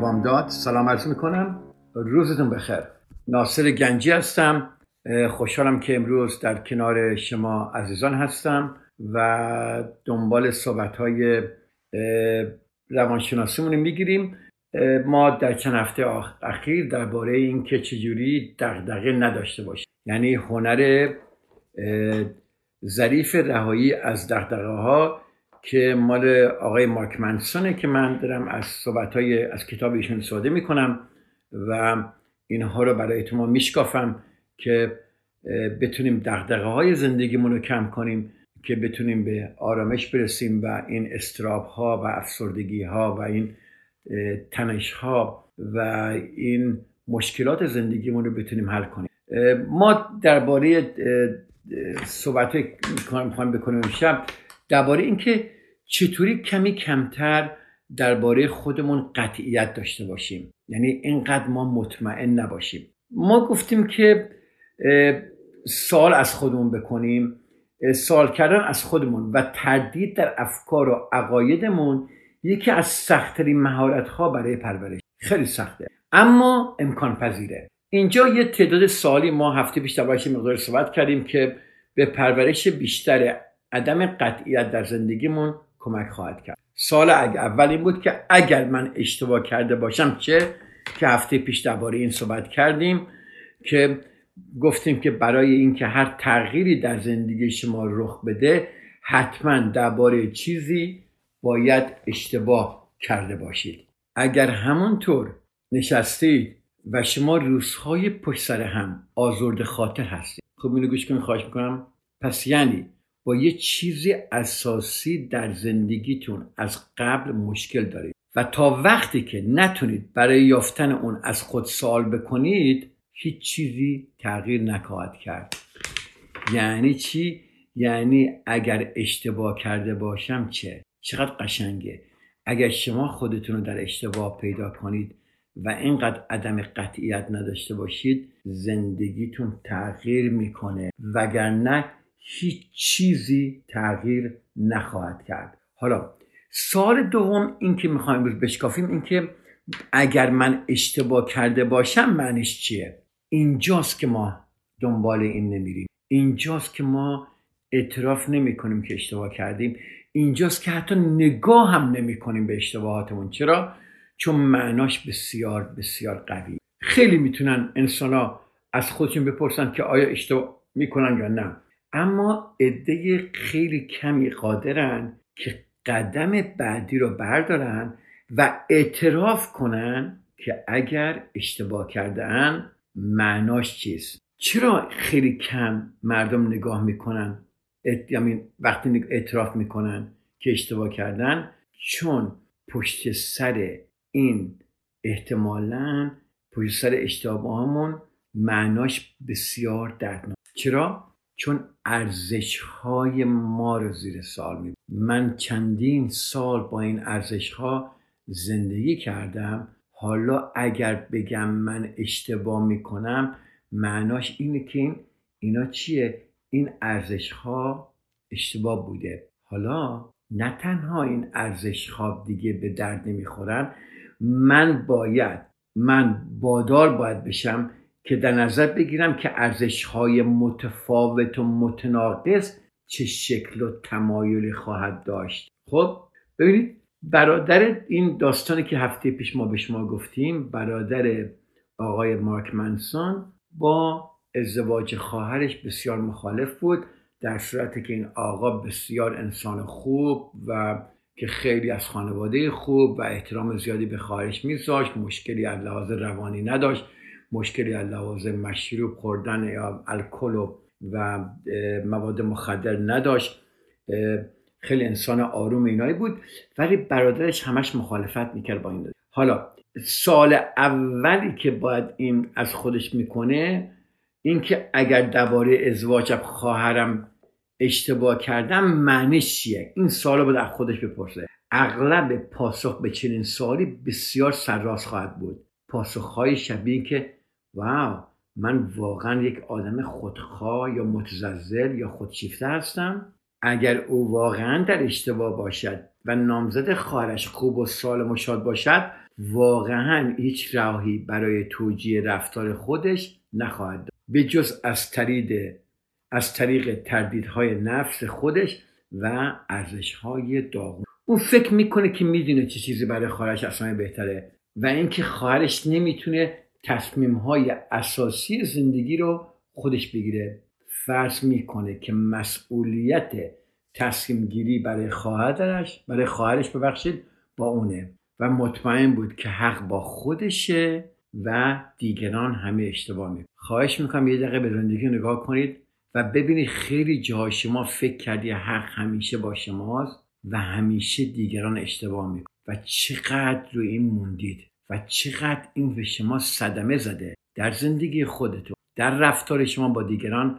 بامداد. سلام عرض می‌کنم. روزتون بخیر. ناصر گنجی هستم. خوشحالم که امروز در کنار شما عزیزان هستم و دنبال صحبت های روانشناسیمون می‌گیریم. ما در چند هفته اخیر درباره اینکه چجوری دغدغه نداشته باشیم. یعنی هنر ظریف رهایی از دغدغه ها که مال آقای مارک منسونه که من دارم از صحبت از کتاب ایشون استفاده می‌کنم و اینها رو برای ما میشکافم که بتونیم دغدغه های زندگیمون رو کم کنیم که بتونیم به آرامش برسیم و این استراب ها و افسردگی ها و این تنش ها و این مشکلات زندگیمون رو بتونیم حل کنیم. ما درباره صحبت می‌خوایم بکنیم شب درباره اینکه چطوری کمی کمتر درباره خودمون قطعیت داشته باشیم. یعنی اینقدر ما مطمئن نباشیم. ما گفتیم که سال از خودمون بکنیم سال کردن از خودمون و تردید در افکار و عقایدمون یکی از سختترین مهارت ها برای پرورش. خیلی سخته. اما امکان پذیره اینجا یه تعداد سالی ما هفته پیش دربارش مقدار صحبت کردیم که به پرورش بیشتر عدم قطعیت در زندگیمون کمک خواهد کرد. سال اول این بود که اگر من اشتباه کرده باشم چه؟ که هفته پیش درباره این صحبت کردیم که گفتیم که برای اینکه هر تغییری در زندگی شما رخ بده حتما درباره چیزی باید اشتباه کرده باشید. اگر همونطور نشستید و شما روزهای پشت سر هم آزرد خاطر هستید. خب اینو گوش کنید خواهش می‌کنم. پس یعنی با یه چیزی اساسی در زندگیتون از قبل مشکل دارید. و تا وقتی که نتونید برای یافتن اون از خود سوال بکنید هیچ چیزی تغییر نخواهد کرد. یعنی چی؟ یعنی اگر اشتباه کرده باشم چه؟ چقدر قشنگه. اگر شما خودتون رو در اشتباه پیدا کنید و اینقدر عدم قطعیت نداشته باشید زندگیتون تغییر می‌کنه. وگرنه هیچ چیزی تغییر نخواهد کرد. حالا سال دوم این که می‌خوایم امروز بشکافیم این که اگر من اشتباه کرده باشم معنیش چیه؟ اینجاست که ما دنبال این نمیریم. اینجاست که ما اعتراف نمی کنیم که اشتباه کردیم. اینجاست که حتی نگاه هم نمی کنیم به اشتباهاتمون. چرا؟ چون معناش بسیار بسیار قوی خیلی می‌تونن انسان ها از خودشون بپرسن که آیا اشتباه می‌کنن یا نه. اما عده خیلی کمی قادرن که قدم بعدی رو بردارن و اعتراف کنن که اگر اشتباه کردن معناش چیست؟ چرا خیلی کم مردم نگاه می‌کنن؟ یعنی وقتی اعتراف می‌کنن که اشتباه کردن چون پشت سر این احتمالا پشت سر اشتباهمون معناش بسیار دردناک. چرا؟ چون ارزش های ما رو زیر سال می من چندین سال با این ارزش ها زندگی کردم. حالا اگر بگم من اشتباه می‌کنم معناش اینه که این اینا چیه؟ این ارزش ها اشتباه بوده. حالا نه تنها این ارزش ها دیگه به درد نمی‌خورن من باید من بادار باید بشم که در نظر بگیرم که ارزش های متفاوت و متناقض چه شکل و تمایلی خواهد داشت. خب ببینید برادر این داستانی که هفته پیش ما به شما گفتیم برادر آقای مارک منسون با ازدواج خواهرش بسیار مخالف بود در صورتی که این آقا بسیار انسان خوب و که خیلی از خانواده خوب و احترام زیادی به خواهرش میذاشت مشکلی از لحاظ روانی نداشت. مشکلی از لحاظ مشروب خوردن یا الکل و مواد مخدر نداشت. خیلی انسان آروم اینایی بود. ولی برادرش همش مخالفت می‌کرد با این حالا سال اولی که باید این از خودش می‌کنه اینکه اگر درباره ازواجم خواهرم اشتباه کردم معنیش چیه؟ این سال باید از خودش بپرسه. اغلب پاسخ به چنین سوالی بسیار سرراست خواهد بود. پاسخهای شبیه که واو من واقعا یک آدم خودخواه یا متزلزل یا خودشیفته هستم. اگر او واقعا در اشتباه باشد و نامزد خواهرش خوب و سالم و شاد باشد واقعا هیچ راهی برای توجیه رفتار خودش نخواهد داشت. به جز از طریق از طریق تردیدهای نفس خودش و ارزشهای داغون. اون فکر می‌کنه که می‌دونه چه چیزی برای خواهرش اصلا بهتره و اینکه خواهرش نمی‌تونه تصمیم های اساسی زندگی رو خودش بگیره. فرض می‌کنه که مسئولیت تصمیم گیری برای خواهرش برای خواهرش ببخشید با اونه و مطمئن بود که حق با خودشه و دیگران همه اشتباه می خواهش می‌کنم یه دقیقه به زندگی نگاه کنید و ببینید خیلی جاها شما فکر کردی حق همیشه با شماست و همیشه دیگران اشتباه میکن و چقدر رو این موندید. و چقدر این به شما صدمه زده در زندگی خودتون در رفتار شما با دیگران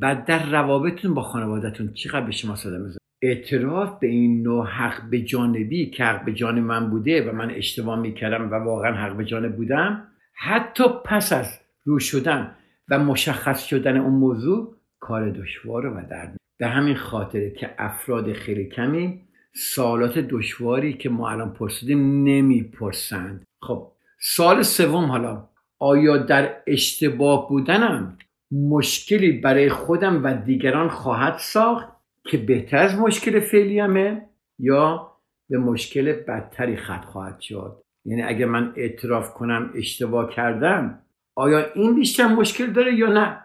و در روابطتون با خانوادهتون چقدر به شما صدمه زده. اعتراف به این نوع حق به جانبی که حق به جانب من بوده و من اشتباه می‌کردم و واقعا حق به جانب بودم حتی پس از رو شدن و مشخص شدن اون موضوع کار دشوار و درد به همین خاطره که افراد خیلی کمی سوالات دشواری که ما الان پرسیدیم نمی‌پرسند. خب سال سوم حالا. آیا در اشتباه بودنم مشکلی برای خودم و دیگران خواهد ساخت که بهتر از مشکل فعلیمه یا به مشکل بدتری خط خواهد شد؟ یعنی اگر من اعتراف کنم اشتباه کردم آیا این بیشتر مشکل داره یا نه؟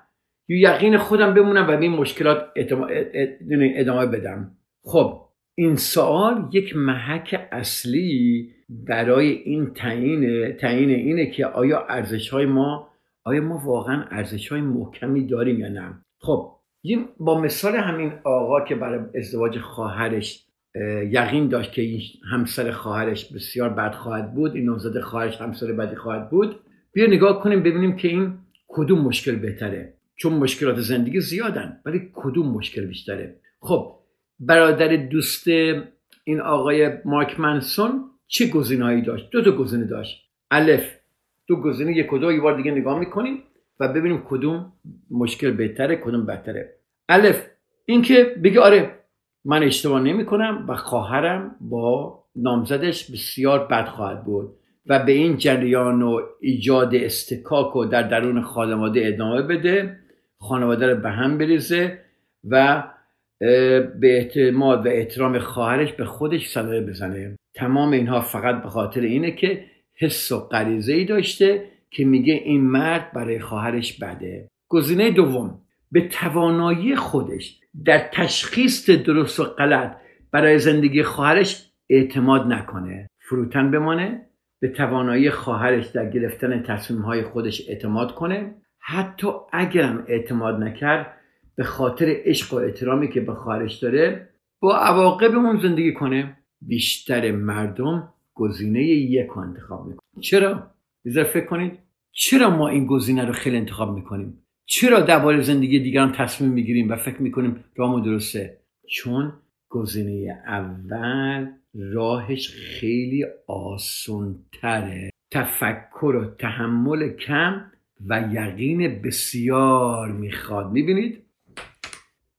یا یقین خودم بمونم و به این مشکلات ادامه بدم. خب این سوال یک محک اصلی برای این تعیین تعیین اینه که آیا ارزش های ما آیا ما واقعا ارزش های محکمی داریم یا نه؟ خب با مثال همین آقا که برای ازدواج خواهرش یقین داشت که این همسر خواهرش بسیار بد خواهد بود این نوزاد خواهرش همسر بدی خواهد بود بیا نگاه کنیم ببینیم که این کدوم مشکل بهتره چون مشکلات زندگی زیادن ولی کدوم مشکل بیشتره. خب برادر دوست این آقای مارک منسون چه گزینه‌هایی داشت؟ دو تا گزینه داشت. الف دو گزینه یک و دو. یه بار دیگه نگاه می‌کنیم و ببینیم کدوم مشکل بهتره کدوم بهتره الف اینکه بگه آره من اشتباه نمی کنم و خواهرم با نامزدش بسیار بد خواهد بود و به این جریان و ایجاد استکاک و در درون خانواده ادامه بده خانواده رو به هم بریزه و به اعتماد و احترام خواهرش به خودش صدای بزنه. تمام اینها فقط به خاطر اینه که حس و غریزه ای داشته که میگه این مرد برای خواهرش بده. گزینه دوم به توانایی خودش در تشخیص درست و غلط برای زندگی خواهرش اعتماد نکنه. فروتن بمانه به توانایی خواهرش در گرفتن تصمیم های خودش اعتماد کنه. حتی اگرم اعتماد نکرد به خاطر عشق و احترامی که به خواهرش داره با عواقب اون زندگی کنه. بیشتر مردم گزینه یک رو انتخاب می‌کنن. چرا؟ بذار فکر کنید. چرا ما این گزینه رو خیلی انتخاب می‌کنیم؟ چرا درباره زندگی دیگران تصمیم می‌گیریم و فکر می‌کنیم راهمون درسته؟ چون گزینه اول راهش خیلی آسونتره تفکر و تحمل کم و یقین بسیار می‌خواد. می‌بینید؟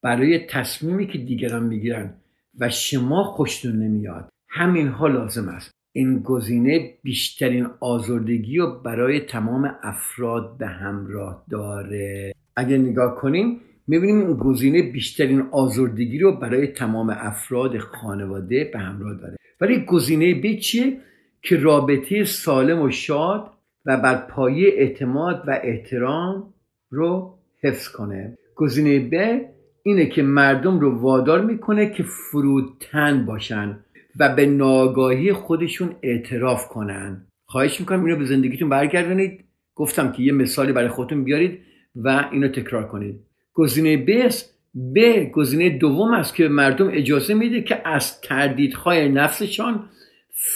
برای تصمیمی که دیگران می‌گیرن و شما خوشتون نمیاد. همین ها لازم است. این گزینه بیشترین آزردگی رو برای تمام افراد به همراه داره. اگر نگاه کنیم می‌بینیم این گزینه بیشترین آزردگی رو برای تمام افراد خانواده به همراه داره. ولی گزینه ب چیه؟ که رابطه سالم و شاد و بر پایه اعتماد و احترام رو حفظ کنه. گزینه ب اینه که مردم رو وادار می‌کنه که فروتن باشن و به ناگاهی خودشون اعتراف کنن. خواهش می‌کنم اینو به زندگیتون برگردونید. گفتم که یه مثالی برای خودتون بیارید و اینو تکرار کنید. گزینه ب است. ب گزینه دوم است که مردم اجازه میده که از تردیدهای نفسشان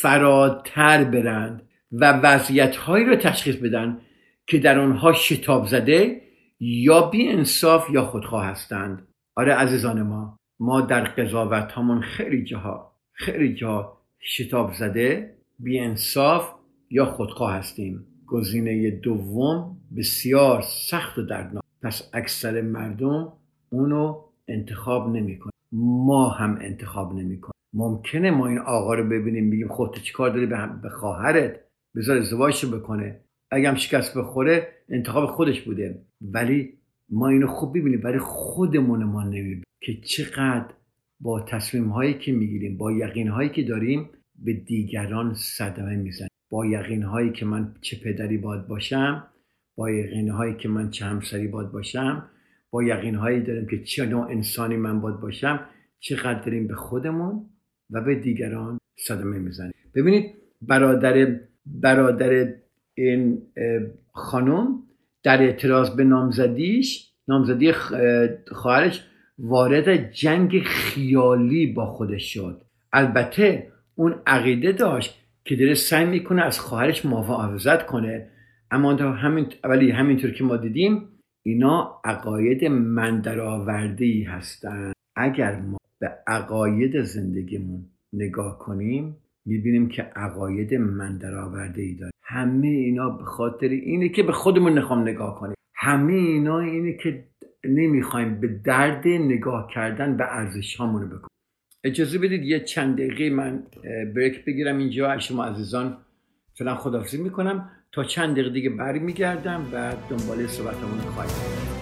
فراتر برند و وضعیتهایی رو تشخیص بدن که در آنها شتاب زده یا بی انصاف یا خودخواه هستند. آره عزیزان ما ما در قضاوت همون خیلی جاها خیلی جا شتاب زده بی انصاف یا خودخواه هستیم. گزینه دوم بسیار سخت و دردناک. پس اکثر مردم اونو انتخاب نمی‌کنه ما هم انتخاب نمی‌کنیم. ممکنه ما این آقا رو ببینیم بگیم خودت چیکار داری؟ به خواهرت بذار ازدواجش بکنه. اگه هم شکست بخوره انتخاب خودش بوده. ولی ما اینو خوب ببینیم برای خودمون ما نمی‌بینیم که چقدر با تصمیم هایی که می‌گیریم با یقین هایی که داریم به دیگران صدمه می‌زنیم. با یقین هایی که من چه پدری باید باشم با یقین هایی که من چه همسری باید باشم با یقین هایی داریم که چه نوع انسانی من باید باشم چقدر داریم به خودمون و به دیگران صدمه می‌زنیم. ببینید برادر برادر این خانم در اعتراض به نامزدیش نامزدی خواهرش وارد جنگ خیالی با خودش شد. البته اون عقیده داشت که داره سعی می‌کنه از خواهرش محافظت کنه. اما همین ولی همینطور که ما دیدیم اینا عقاید مندرآورده ای هستند اگر ما به عقاید زندگیمون نگاه کنیم می‌بینیم که عقاید مندرآورده ای داره. همه اینا به خاطر اینه که به خودمون نخوام نگاه کنیم. همه اینا اینه که نمی‌خوایم به درد نگاه کردن به ارزش هامونو بکنیم اجازه بدید یه چند دقیقه من بریک بگیرم اینجا. شما عزیزان فعلا خداحافظی می‌کنم. تا چند دقیقه دیگه برمیگردم و دنبال صحبتمون خواهیم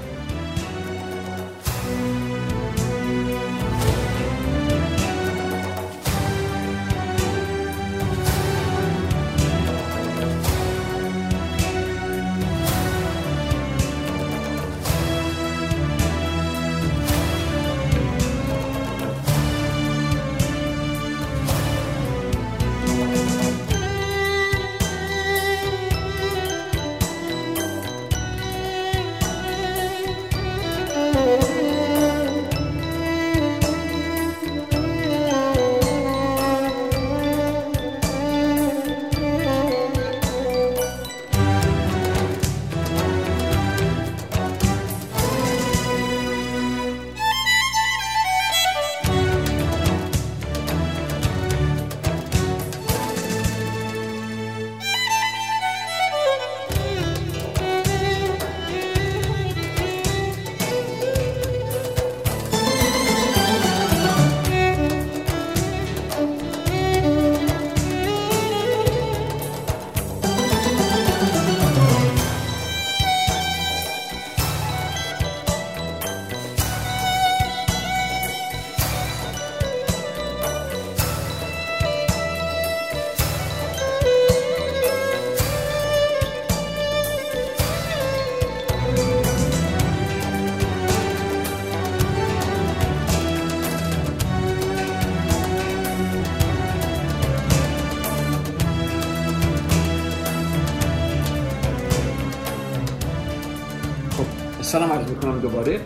دوباره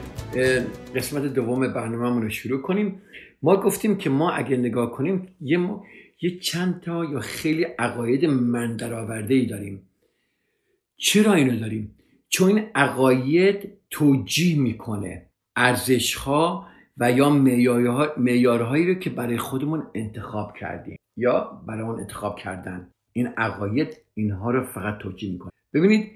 قسمت دوم برنامه رو شروع کنیم. ما گفتیم که ما اگر نگاه کنیم یه, یه چند تا یا خیلی عقاید من ای داریم. چرا اینو داریم؟ چون این عقاید توجیه می‌کنه ارزش ها و یا معیارهایی رو که برای خودمون انتخاب کردیم یا برای اون انتخاب کردن. این عقاید اینها رو فقط توجیه می‌کنه. ببینید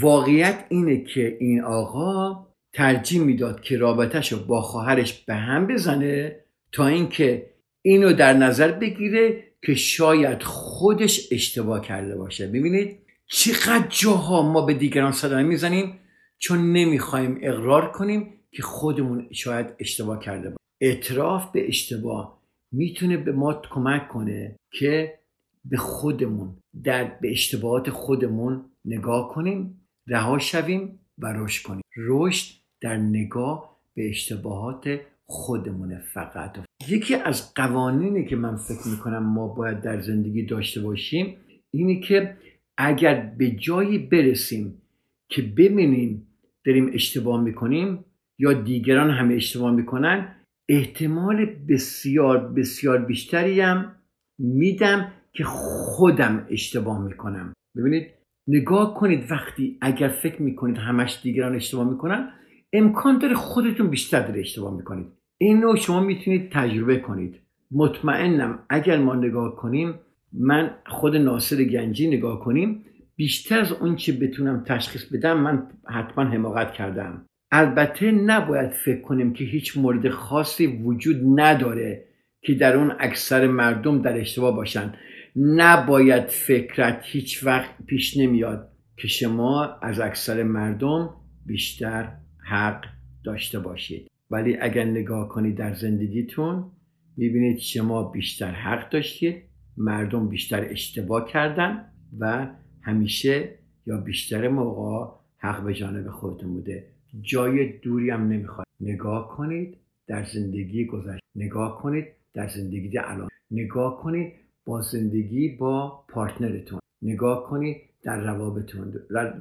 واقعیت اینه که این آقا ترجیح می‌داد که رابطهش رو با خواهرش به هم بزنه تا اینکه اینو در نظر بگیره که شاید خودش اشتباه کرده باشه. ببینید چقدر جاها ما به دیگران صدمه می‌زنیم چون نمی‌خوایم اقرار کنیم که خودمون شاید اشتباه کرده باشه. اعتراف به اشتباه می‌تونه به ما کمک کنه که به خودمون در به اشتباهات خودمون نگاه کنیم رها شویم و رشد کنیم. رشد در نگاه به اشتباهات خودمونه فقط. یکی از قوانینی که من فکر می‌کنم ما باید در زندگی داشته باشیم اینه که اگر به جایی برسیم که ببینیم داریم اشتباه می‌کنیم یا دیگران همه اشتباه می‌کنن احتمال بسیار بسیار بیشتری هم میدم که خودم اشتباه می‌کنم. ببینید نگاه کنید وقتی اگر فکر می‌کنید همش دیگران اشتباه می‌کنن امکان داره خودتون بیشتر داره اشتباه می‌کنید. اینو شما می‌تونید تجربه کنید. مطمئنم اگر ما نگاه کنیم من خود ناصر گنجی نگاه کنیم بیشتر از اون چه بتونم تشخیص بدم من حتما حماقت کردم. البته نباید فکر کنیم که هیچ مورد خاصی وجود نداره که در اون اکثر مردم در اشتباه باشن. نباید فکرت هیچ وقت پیش نمیاد که شما از اکثر مردم بیشتر حق داشته باشید. ولی اگر نگاه کنید در زندگیتون می‌بینید شما بیشتر حق داشتید مردم بیشتر اشتباه کردن و همیشه یا بیشتر موقع حق به جانب خودتون بوده. جای دوری هم نمی‌خواد نگاه کنید در زندگی گذشته. نگاه کنید در زندگی الان. نگاه کنید با زندگی با پارتنرتون. نگاه کنید در روابطتون.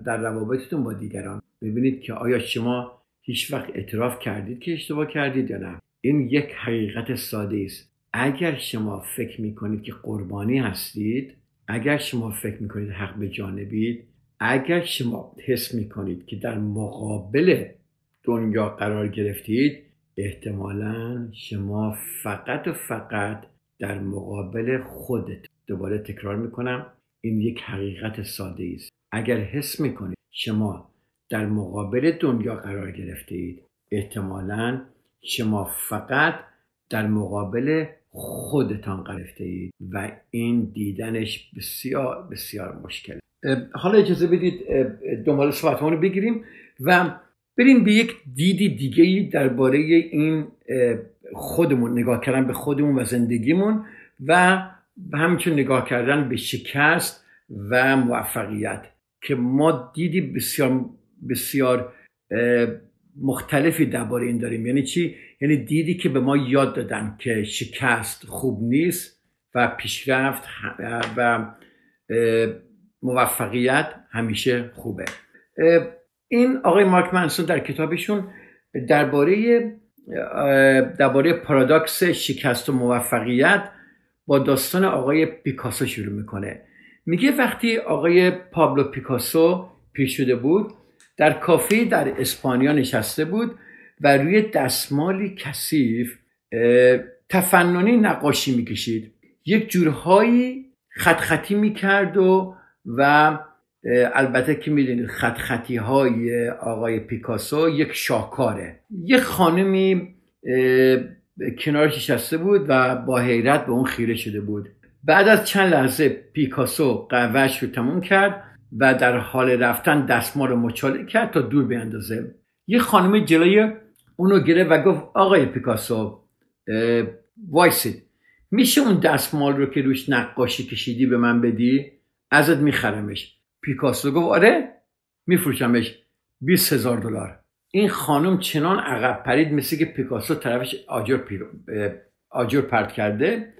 در روابطتون با دیگران. ببینید که آیا شما هیچ وقت اعتراف کردید که اشتباه کردید یا نه. این یک حقیقت ساده است. اگر شما فکر می‌کنید که قربانی هستید اگر شما فکر می‌کنید حق به جانبید اگر شما حس می‌کنید که در مقابل دنیا قرار گرفتید احتمالا شما فقط و فقط در مقابل خودت دوباره تکرار می‌کنم. این یک حقیقت ساده است. اگر حس می‌کنید شما در مقابل دنیا قرار گرفته اید احتمالا شما فقط در مقابل خودتان گرفته اید و این دیدنش بسیار بسیار مشکل حالا اجازه بدید دنبال صحبت رو بگیریم و بریم به یک دیدی دیگه درباره این خودمون نگاه کردن به خودمون و زندگیمون و همچنین نگاه کردن به شکست و موفقیت که ما دیدی بسیار بسیار مختلفی درباره این داریم. یعنی چی؟ یعنی دیدی که به ما یاد دادن که شکست خوب نیست و پیشرفت و موفقیت همیشه خوبه. این آقای مارک منسون در کتابشون درباره درباره پارادوکس شکست و موفقیت با داستان آقای پیکاسو شروع می‌کنه. میگه وقتی آقای پابلو پیکاسو پیر شده بود در کافه در اسپانیا نشسته بود و روی دستمالی کثیف تفننی نقاشی می‌کشید. یک جورهایی خط خطی می‌کرد و و البته که می‌دونید خط خطی های آقای پیکاسو یک شاهکاره. یک خانمی کنارش نشسته بود و با حیرت به اون خیره شده بود. بعد از چند لحظه پیکاسو قهوهش رو تموم کرد. و در حال رفتن دستمال رو مچاله کرد تا دور بیاندازه یه خانم جلوی اونو گرفت و گفت آقای پیکاسو وایسید میشه اون دستمال رو که روش نقاشی کشیدی به من بدی؟ ازت میخرمش. پیکاسو گفت آره میفروشمش. 20 هزار دلار. این خانم چنان عقب پرید مثل که پیکاسو طرفش آجر, آجر پرت کرده.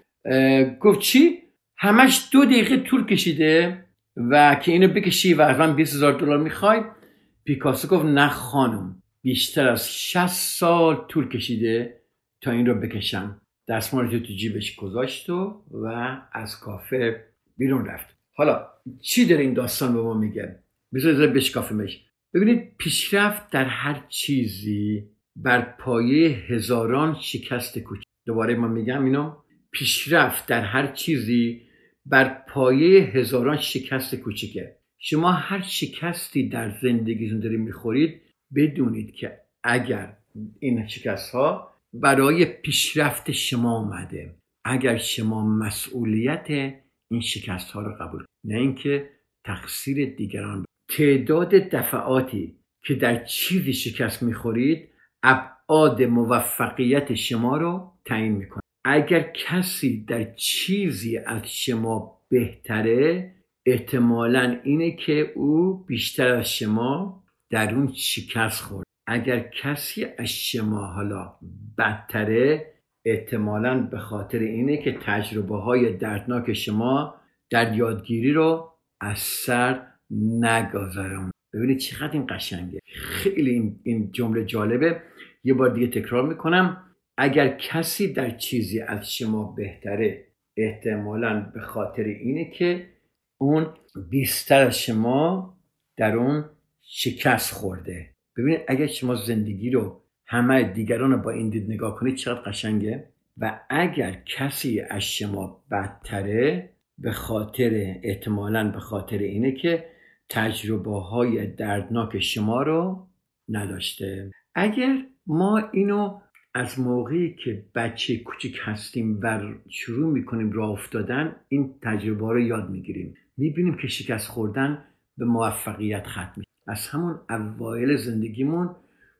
گفت چی؟ همش دو دقیقه طول کشیده. و که اینو بکشی و از من 20 هزار دلار می‌خوای؟ پیکاسو گفت نه خانم بیشتر از 60 سال طول کشیده تا این رو بکشم. دستمال تو جیبش گذاشت و, و از کافه بیرون رفت. حالا چی داره این داستان به ما میگه؟ بذارید بشکافمش ببینید پیشرفت در هر چیزی بر پایه هزاران شکست کوچک. دوباره ما میگم اینو. پیشرفت در هر چیزی بر پایه هزاران شکست کوچیکه. شما هر شکستی در زندگیتون دارید می‌خورید بدونید که اگر این شکست ها برای پیشرفت شما آمده اگر شما مسئولیت این شکست ها رو قبول نه اینکه تقصیر دیگران تعداد دفعاتی که در چیزی شکست می‌خورید ابعاد موفقیت شما رو تعیین می‌کنه. اگر کسی در چیزی از شما بهتره احتمالا اینه که او بیشتر از شما در اون شکست خورد. اگر کسی از شما حالا بدتره احتمالا به خاطر اینه که تجربه های دردناک شما در یادگیری رو از سر نگذارم. ببینید چقدر این قشنگه. خیلی این, جمله جالبه. یه بار دیگه تکرار می‌کنم. اگر کسی در چیزی از شما بهتره احتمالا به خاطر اینه که اون بیشتر از شما در اون شکست خورده. ببینید اگر شما زندگی رو همه دیگران رو با این دید نگاه کنید چقدر قشنگه؟ و اگر کسی از شما بدتره به خاطر احتمالا به خاطر اینه که تجربه های دردناک شما رو نداشته. اگر ما اینو از موقعی که بچه کوچیک هستیم و شروع می‌کنیم راه افتادن این تجربه رو یاد می‌گیریم. می‌بینیم که شکست خوردن به موفقیت ختم میشه. از همون اوایل زندگیمون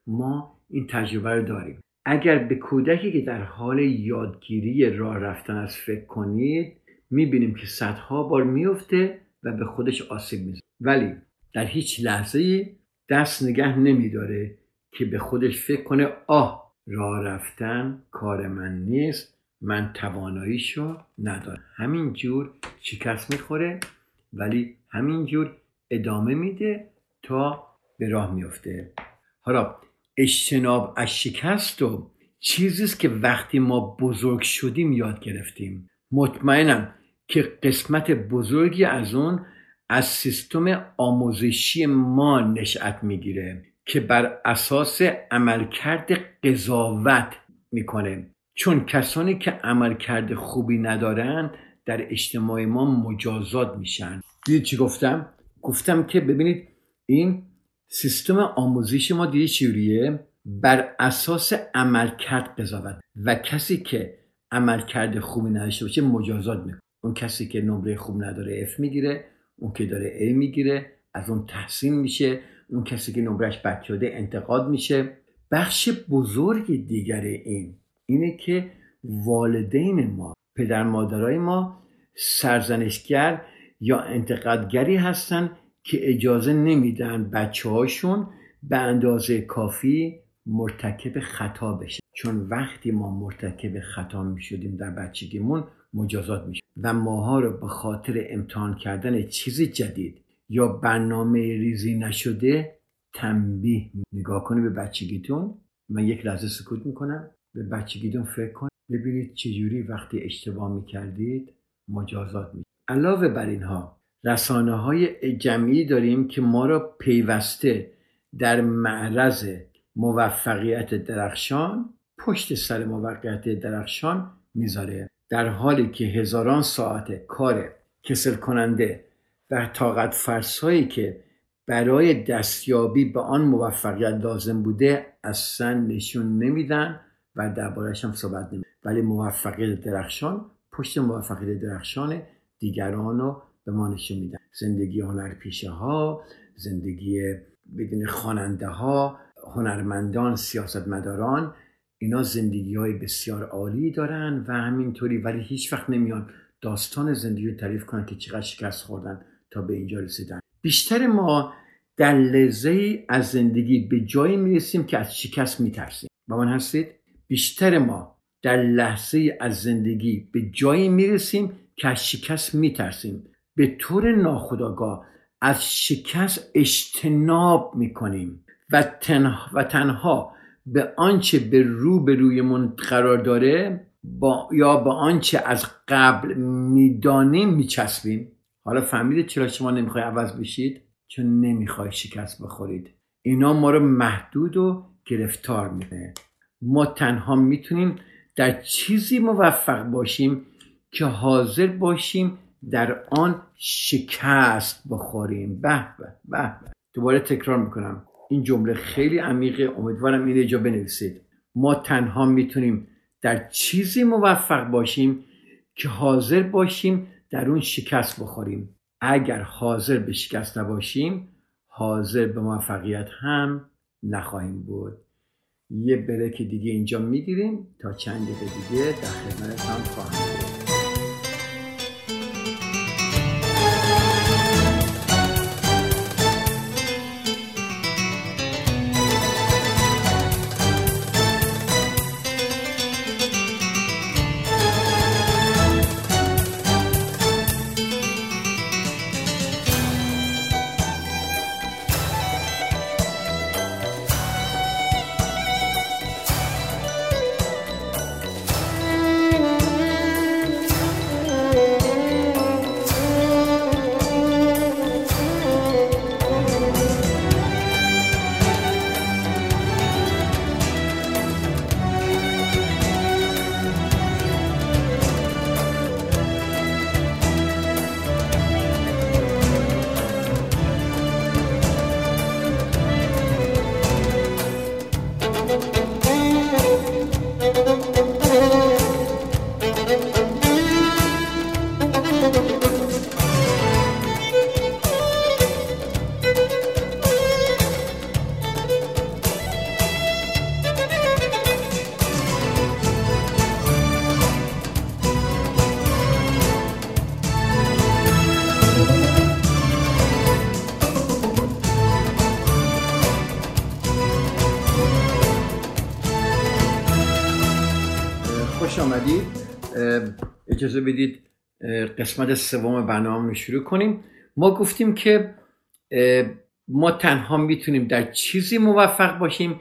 ما این تجربه رو داریم. اگر به کودکی که در حال یادگیری راه رفتن از فکر کنید می‌بینیم که صدها بار میفته و به خودش آسیب می‌زنه. ولی در هیچ لحظه دست نگه نمیداره که به خودش فکر کنه آه راه رفتن کار من نیست من تواناییشو ندارم. همینجور شکست می‌خوره ولی همینجور ادامه میده تا به راه میفته حالا اجتناب از شکست و چیزیست که وقتی ما بزرگ شدیم یاد گرفتیم. مطمئنم که قسمت بزرگی از اون از سیستم آموزشی ما نشأت می‌گیره. که بر اساس عملکرد قضاوت می‌کنه. چون کسانی که عملکرد خوبی ندارن در اجتماع ما مجازات میشن. دیدید چی گفتم؟ گفتم که ببینید این سیستم آموزش ما دیدی چجوریه؟ بر اساس عملکرد قضاوت. و کسی که عملکرد خوبی نداشته باشه مجازات می‌کنه. اون کسی که نمره خوب نداره F می‌گیره. اون که داره A می‌گیره از اون تحسین میشه. اون کسی که نمرش بد شده انتقاد میشه. بخش بزرگ دیگر این اینه که والدین ما پدر مادرای ما سرزنشگر یا انتقادگری هستن که اجازه نمیدن بچه هاشون به اندازه کافی مرتکب خطا بشه چون وقتی ما مرتکب خطا می شدیم در بچگیمون مجازات میشه و ماها رو به خاطر امتحان کردن چیزی جدید یا برنامه ریزی نشده تنبیه. نگاه کنید به بچگیتون. من یک لحظه سکوت می‌کنم. به بچگیتون فکر کن. ببینید چجوری وقتی اشتباه می‌کردید مجازات می علاوه بر اینها رسانه های جمعی داریم که ما را پیوسته در معرض موفقیت درخشان پشت سر موفقیت درخشان می‌ذاره. در حالی که هزاران ساعت کار کسل کننده و طاقت فرسایی که برای دستیابی به آن موفقیت لازم بوده اصلا نشون نمیدن و دربارهش هم صحبت نمی ولی موفقیت درخشان پشت موفقیت درخشان دیگران رو به ما نشون میدن. زندگی هنرپیشه ها زندگی بدون خواننده ها هنرمندان سیاستمداران اینا زندگی های بسیار عالی دارن و همینطوری ولی هیچ وقت نمیان داستان زندگی رو تعریف کنن که چقدر شکست خوردن. تا به اینجا رسیدن. بیشتر ما در لحظه از زندگی به جایی می‌رسیم که از شکست میترسیم. با من هستید؟ بیشتر ما در لحظه از زندگی به جایی می‌رسیم که از شکست میترسیم. به طور ناخودآگاه از شکست اجتناب می‌کنیم و تنها, و تنها به آنچه به رو به رویمون قرار داره با یا به آنچه از قبل می‌دانیم میچسبیم. حالا فهمیدید چرا شما نمی‌خوای عوض بشید؟ چون نمی‌خوای شکست بخورید. اینا ما رو محدود و گرفتار می‌کنه. ما تنها می‌تونیم در چیزی موفق باشیم که حاضر باشیم در آن شکست بخوریم. به به به دوباره تکرار می‌کنم. این جمله خیلی عمیقه. امیدوارم این جا بنویسید. ما تنها می‌تونیم در چیزی موفق باشیم که حاضر باشیم در اون شکست بخوریم. اگر حاضر به شکست نباشیم حاضر به موفقیت هم نخواهیم بود. یه بریک دیگه اینجا می‌گیریم تا چند دقیقه دیگه در خدمتتان خواهم بود. اجازه بدید قسمت سوم برنامه رو شروع کنیم. ما گفتیم که ما تنها می‌تونیم در چیزی موفق باشیم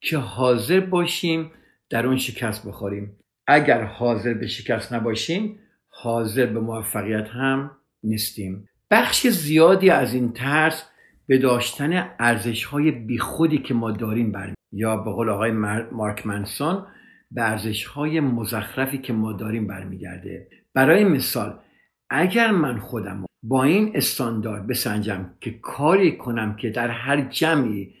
که حاضر باشیم در اون شکست بخوریم. اگر حاضر به شکست نباشیم حاضر به موفقیت هم نیستیم. بخش زیادی از این ترس به داشتن ارزش های بیخودی که ما داریم برمیم یا به قول آقای مارک منسون به های مزخرفی که ما داریم برمیگرده. برای مثال اگر من خودم با این استاندارد بسنجم که کاری کنم که در هر جمعی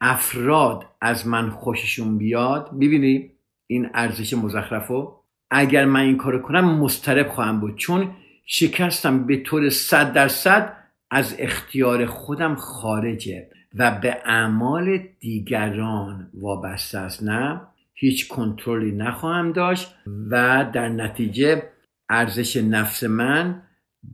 افراد از من خوششون بیاد ببینی این ارزش مزخرفو اگر من این کارو کنم مسترب خواهم بود. چون شکستم به طور صد درصد از اختیار خودم خارجه و به اعمال دیگران وابسته است. نه؟ هیچ کنترلی نخواهم داشت و در نتیجه ارزش نفس من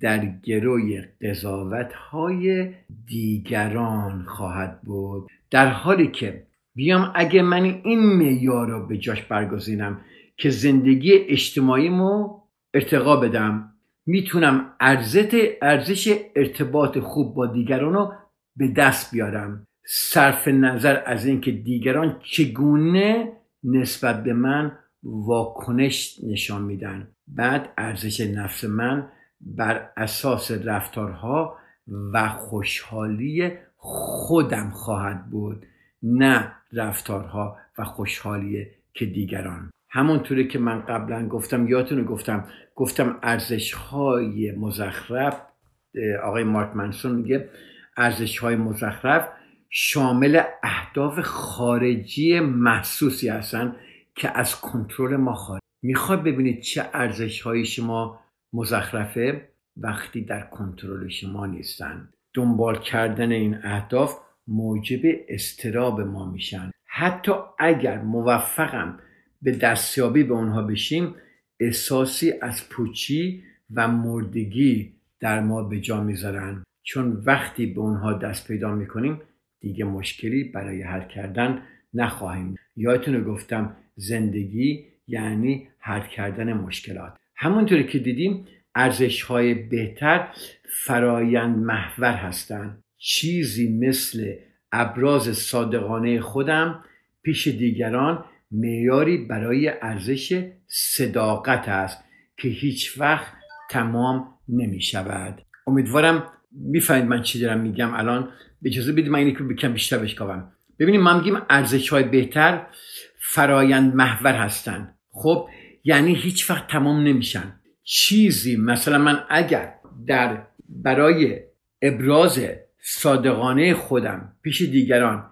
در گروی قضاوت های دیگران خواهد بود. در حالی که بیام اگه من این معیار رو به جاش برگزینم که زندگی اجتماعیمو ارتقا بدم می‌تونم ارزش ارتباط خوب با دیگران رو به دست بیارم. صرف نظر از اینکه دیگران چگونه نسبت به من واکنش نشان میدن. بعد ارزش نفس من بر اساس رفتارها و خوشحالی خودم خواهد بود نه رفتارها و خوشحالی که دیگران. همونطوری که من قبلا گفتم یادتون گفتم گفتم ارزش های مزخرف آقای مارک منسون میگه ارزش های مزخرف شامل اهداف خارجی محسوسی هستن که از کنترل ما خارج. می‌خواد ببینید چه ارزش های شما مزخرفه وقتی در کنترل شما نیستن. دنبال کردن این اهداف موجب استراب ما میشن. حتی اگر موفقم به دستیابی به اونها بشیم احساسی از پوچی و مردگی در ما به جا می‌ذارن. چون وقتی به اونها دست پیدا می‌کنیم دیگه مشکلی برای حل کردن نخواهیم یادتون گفتم زندگی یعنی حل کردن مشکلات. همونطوری که دیدیم ارزش های بهتر فرایند محور هستند چیزی مثل ابراز صادقانه خودم پیش دیگران معیاری برای ارزش صداقت است که هیچ وقت تمام نمی شود امیدوارم می‌فهمید من چی دارم میگم. الان اجازه بدید من اینی که بیشتر بشکاوم. ببینیم ما میگیم ارزش های بهتر فرایند محور هستن. خب یعنی هیچ وقت تمام نمیشن. چیزی مثلا من اگر در برای ابراز صادقانه خودم پیش دیگران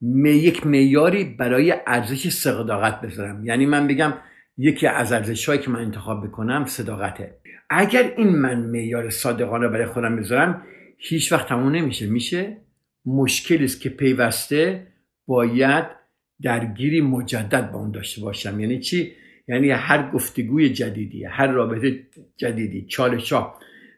می یک میاری برای ارزش صداقت بذارم. یعنی من بگم یکی از ارزش که من انتخاب بکنم صداقته. اگر این من میار صادقانه برای خودم بذارم هیچ وقت تموم نمیشه. میشه؟ مشکلی است که پیوسته باید درگیری مجدد با اون داشته باشم. یعنی چی؟ یعنی هر گفتگوی جدیدی هر رابطه جدیدی چالش ها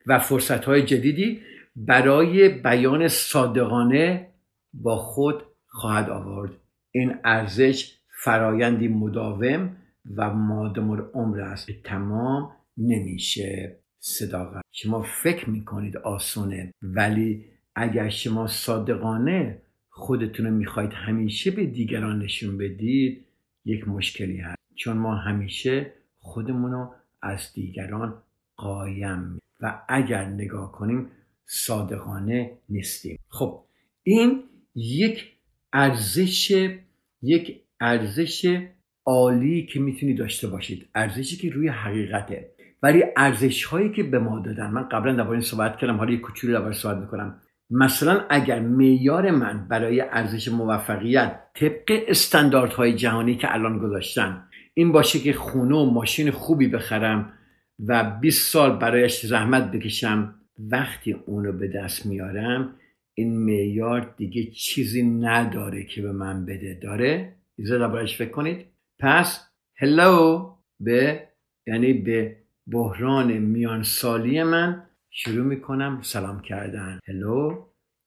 و فرصت های جدیدی برای بیان صادقانه با خود خواهد آورد. این ارزش فرایندی مداوم و مادم عمر است. تمام نمیشه صداقت. شما فکر می‌کنید آسونه ولی اگر شما صادقانه خودتون رو می‌خواید همیشه به دیگران نشون بدید یک مشکلی هست. چون ما همیشه خودمون رو از دیگران قایم و اگر نگاه کنیم صادقانه نیستیم. خب این یک ارزش یک ارزش عالی که می‌تونید داشته باشید. ارزشی که روی حقیقته. ولی ارزش هایی که به ما دادن. من قبلا درباره این صحبت کردم حالا یک کوچولو درباره صحبت می‌کنم. مثلا اگر معیار من برای ارزش موفقیت طبق استانداردهای جهانی که الان گذاشتن این باشه که خونه و ماشین خوبی بخرم و 20 سال برایش زحمت بکشم وقتی اونو به دست میارم این معیار دیگه چیزی نداره که به من بده. داره؟ ایزا دربارش فکر کنید. پس هلو به یعنی به بحران میان سالی من شروع می‌کنم سلام کردن. Hello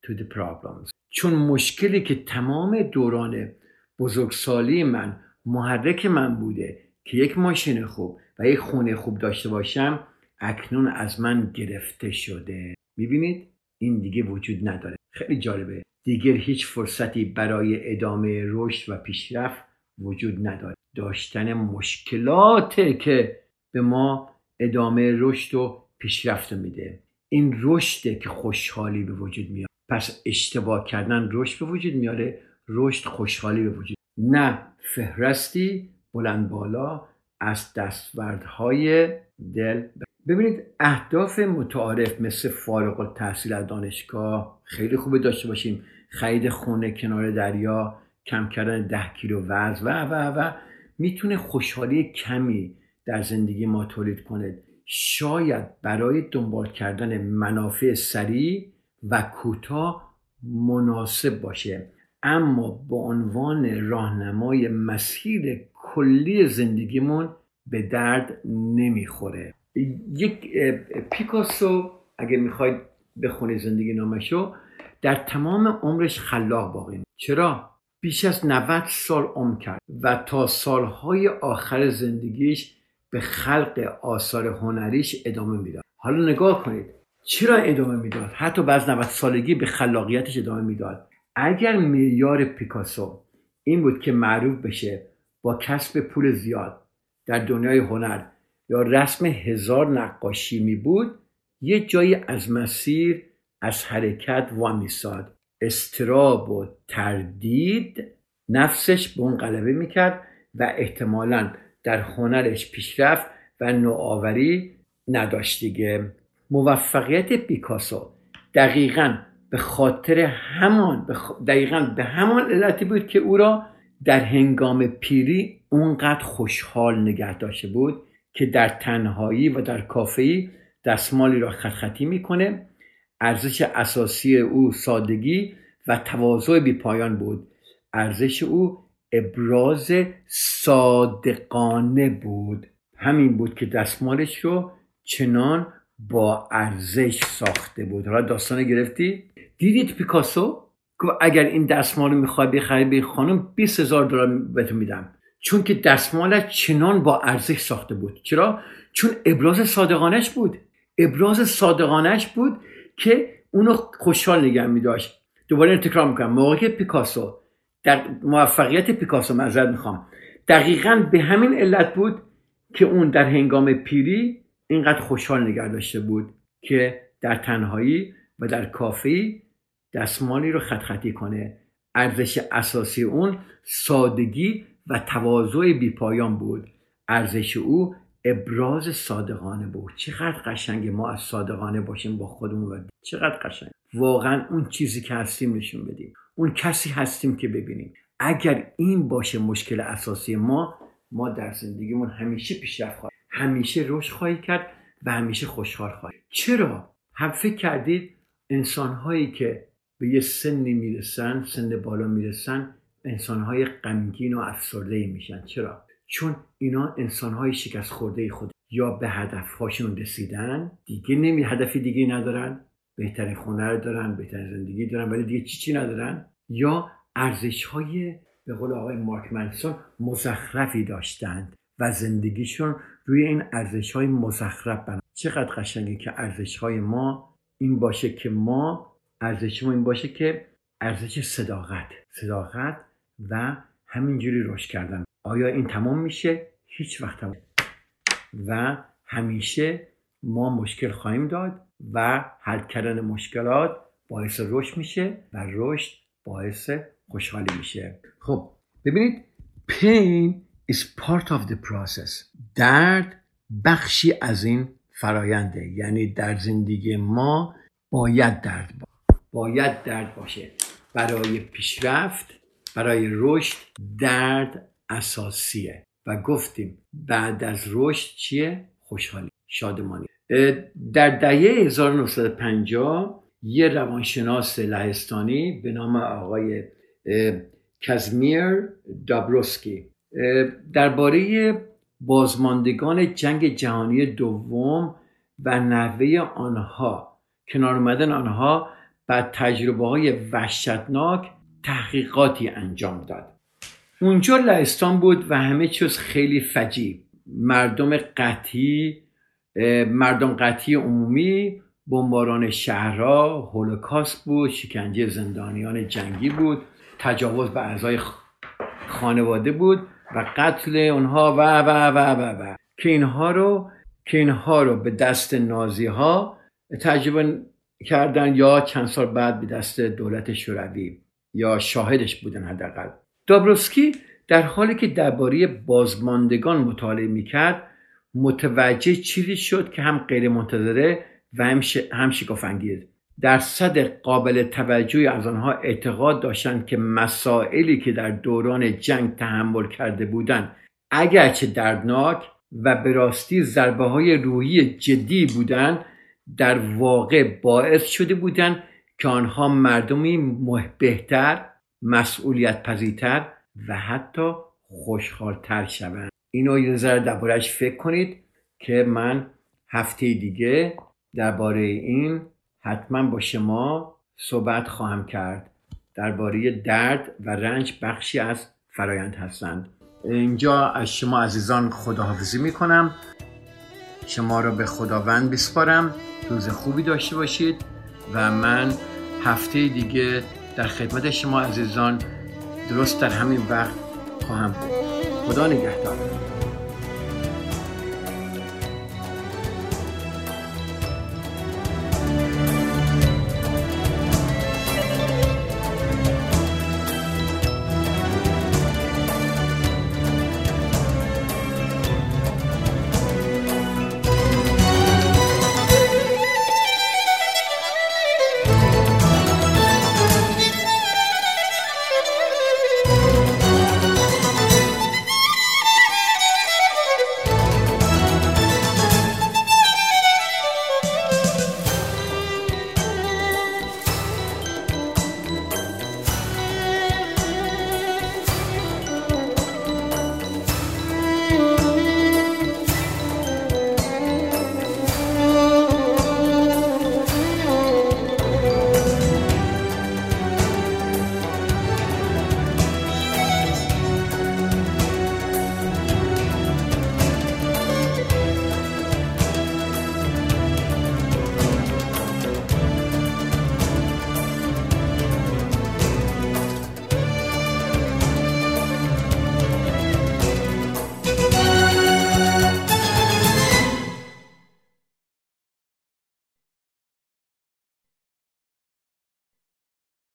to the problems. چون مشکلی که تمام دوران بزرگسالی من محرک من بوده که یک ماشین خوب و یک خونه خوب داشته باشم اکنون از من گرفته شده. می‌بینید؟ این دیگه وجود نداره. خیلی جالبه. دیگر هیچ فرصتی برای ادامه رشد و پیشرفت وجود نداره. داشتن مشکلاته که به ما ادامه رشد و پیشرفت میده. این رشده که خوشحالی به وجود میاد پس اشتباه کردن رشد به وجود میاره. رشد خوشحالی به وجود نه فهرستی بلند بالا از دستوردهای دل. ببینید اهداف متعارف مثل فارغ التحصیل از دانشگاه خیلی خوبه داشته باشیم. خرید خونه کنار دریا کم کردن ده کیلو وزن و و و. می‌تونه خوشحالی کمی در زندگی ما تولید کنه شاید برای دنبال کردن منافع سریع و کوتاه مناسب باشه. اما به عنوان راهنمای مسیر کلی زندگیمون به درد نمی‌خوره. یک پیکاسو اگه می‌خواید بخونید زندگی نامشو در تمام عمرش خلاق باقی چرا؟ بیش از 90 سال عمر کرد و تا سالهای آخر زندگیش به خلق آثار هنریش ادامه می‌داد. حالا نگاه کنید. چرا ادامه می‌داد؟ حتی بعد 90 سالگی به خلاقیتش ادامه می‌داد. اگر معیار پیکاسو این بود که معروف بشه با کسب پول زیاد در دنیای هنر یا رسم هزار نقاشی می بود یه جایی از مسیر از حرکت وامیساد استراب و تردید نفسش به اون غلبه می‌کرد و احتمالا در هنرش پیشرفت و نوآوری نداشت دیگه. موفقیت پیکاسو دقیقا به خاطر همان دقیقا به همان علتی بود که او را در هنگام پیری اونقدر خوشحال نگه داشته بود که در تنهایی و در کافهی دستمالی را خطخطی می‌کنه. ارزش اساسی او سادگی و تواضع بی پایان بود. ارزش او ابراز صادقانه بود. همین بود که دستمالش رو چنان با ارزش ساخته بود. حالا داستان گرفتی؟ دیدید پیکاسو؟ گفت اگر این دستمال رو می‌خوای بخری به خانم 20 هزار دلار بهتون میدم. چون که دستمالش چنان با ارزش ساخته بود. چرا؟ چون ابراز صادقانش بود. ابراز صادقانش بود که اونو خوشحال نگه میداشت. دوباره تکرار می‌کنم. موقع پیکاسو در موفقیت پیکاسو معذرت می‌خوام. دقیقا به همین علت بود که اون در هنگام پیری اینقدر خوشحال نگه داشته بود که در تنهایی و در کافی دستمالی رو خط خطی کنه. ارزش اساسی اون سادگی و تواضع بیپایان بود. ارزش او ابراز صادقانه بود. چقدر قشنگه ما از صادقانه باشیم با خودمون و چقدر قشنگ. واقعا اون چیزی که هستیم نشون بدیم. اون کسی هستیم که ببینیم. اگر این باشه مشکل اساسی ما ما در زندگیمون همیشه پیشرفت خواهیم همیشه رشد خواهی کرد و همیشه خوشحال خواهی چرا؟ هم فکر کردید انسانهایی که به یه سنی می‌رسن سن بالا می‌رسن انسانهای غمگین و افسرده میشن. چرا؟ چون اینا انسانهای شکست خورده خود یا به هدفهاشون رسیدن دیگه نمی هدفی دیگه ندارن. بهترین خونه رو دارن بهترین زندگی دارن ولی دیگه چی چی ندارن؟ یا ارزش های به قول آقای مارک منسون مزخرفی داشتند و زندگیشون روی این ارزش های مزخرف بنا. چقدر قشنگه که ارزش های ما این باشه که ما ارزش ما این باشه که ارزش صداقت صداقت و همینجوری رشد کردن. آیا این تمام میشه؟ هیچ وقت تمام. و همیشه ما مشکل خواهیم داد. و حل کردن مشکلات باعث رشد میشه و رشد باعث خوشحالی میشه. خب ببینید pain is part of the process. درد بخشی از این فراینده یعنی در زندگی ما باید درد با. باید درد باشه. برای پیشرفت برای رشد درد اساسیه. و گفتیم بعد از رشد چیه؟ خوشحالی شادمانی. در دهه 1950 یه روانشناس لهستانی به نام آقای کزمیر دابروسکی درباره بازماندگان جنگ جهانی دوم و نحوه آنها. کنار اومدن آنها بعد تجربه های وحشتناک تحقیقاتی انجام داد. اونجا لهستان بود و همه چیز خیلی فجیب مردم قطعی مردم قطعی عمومی بمباران شهرها هولوکاست بود شکنجه زندانیان جنگی بود تجاوز به اعضای خانواده بود و قتل اونها و و و و و که اینها رو که اینها رو به دست نازی ها تجربه کردن یا چند سال بعد به دست دولت شوروی یا شاهدش بودن حداقل. دابروسکی در حالی که درباره بازماندگان مطالعه می‌کرد متوجه چیزی شد که هم غیر منتظره و هم, ش... هم درصد قابل توجهی از آنها اعتقاد داشتند که مسائلی که در دوران جنگ تحمل کرده بودند اگرچه دردناک و به راستی ضربه های روحی جدی بودند در واقع باعث شده بودند که آنها مردمی بهتر مسئولیت پذیرتر و حتی خوشحالتر شوند. اینو یه ذره دربارهش فکر کنید که من هفته دیگه درباره این حتما با شما صحبت خواهم کرد. درباره درد و رنج بخشی از فرایند هستند. اینجا از شما عزیزان خداحافظی می‌کنم. شما را به خداوند بسپارم. روز خوبی داشته باشید و من هفته دیگه در خدمت شما عزیزان درست در همین وقت خواهم بود. خدا نگهدار.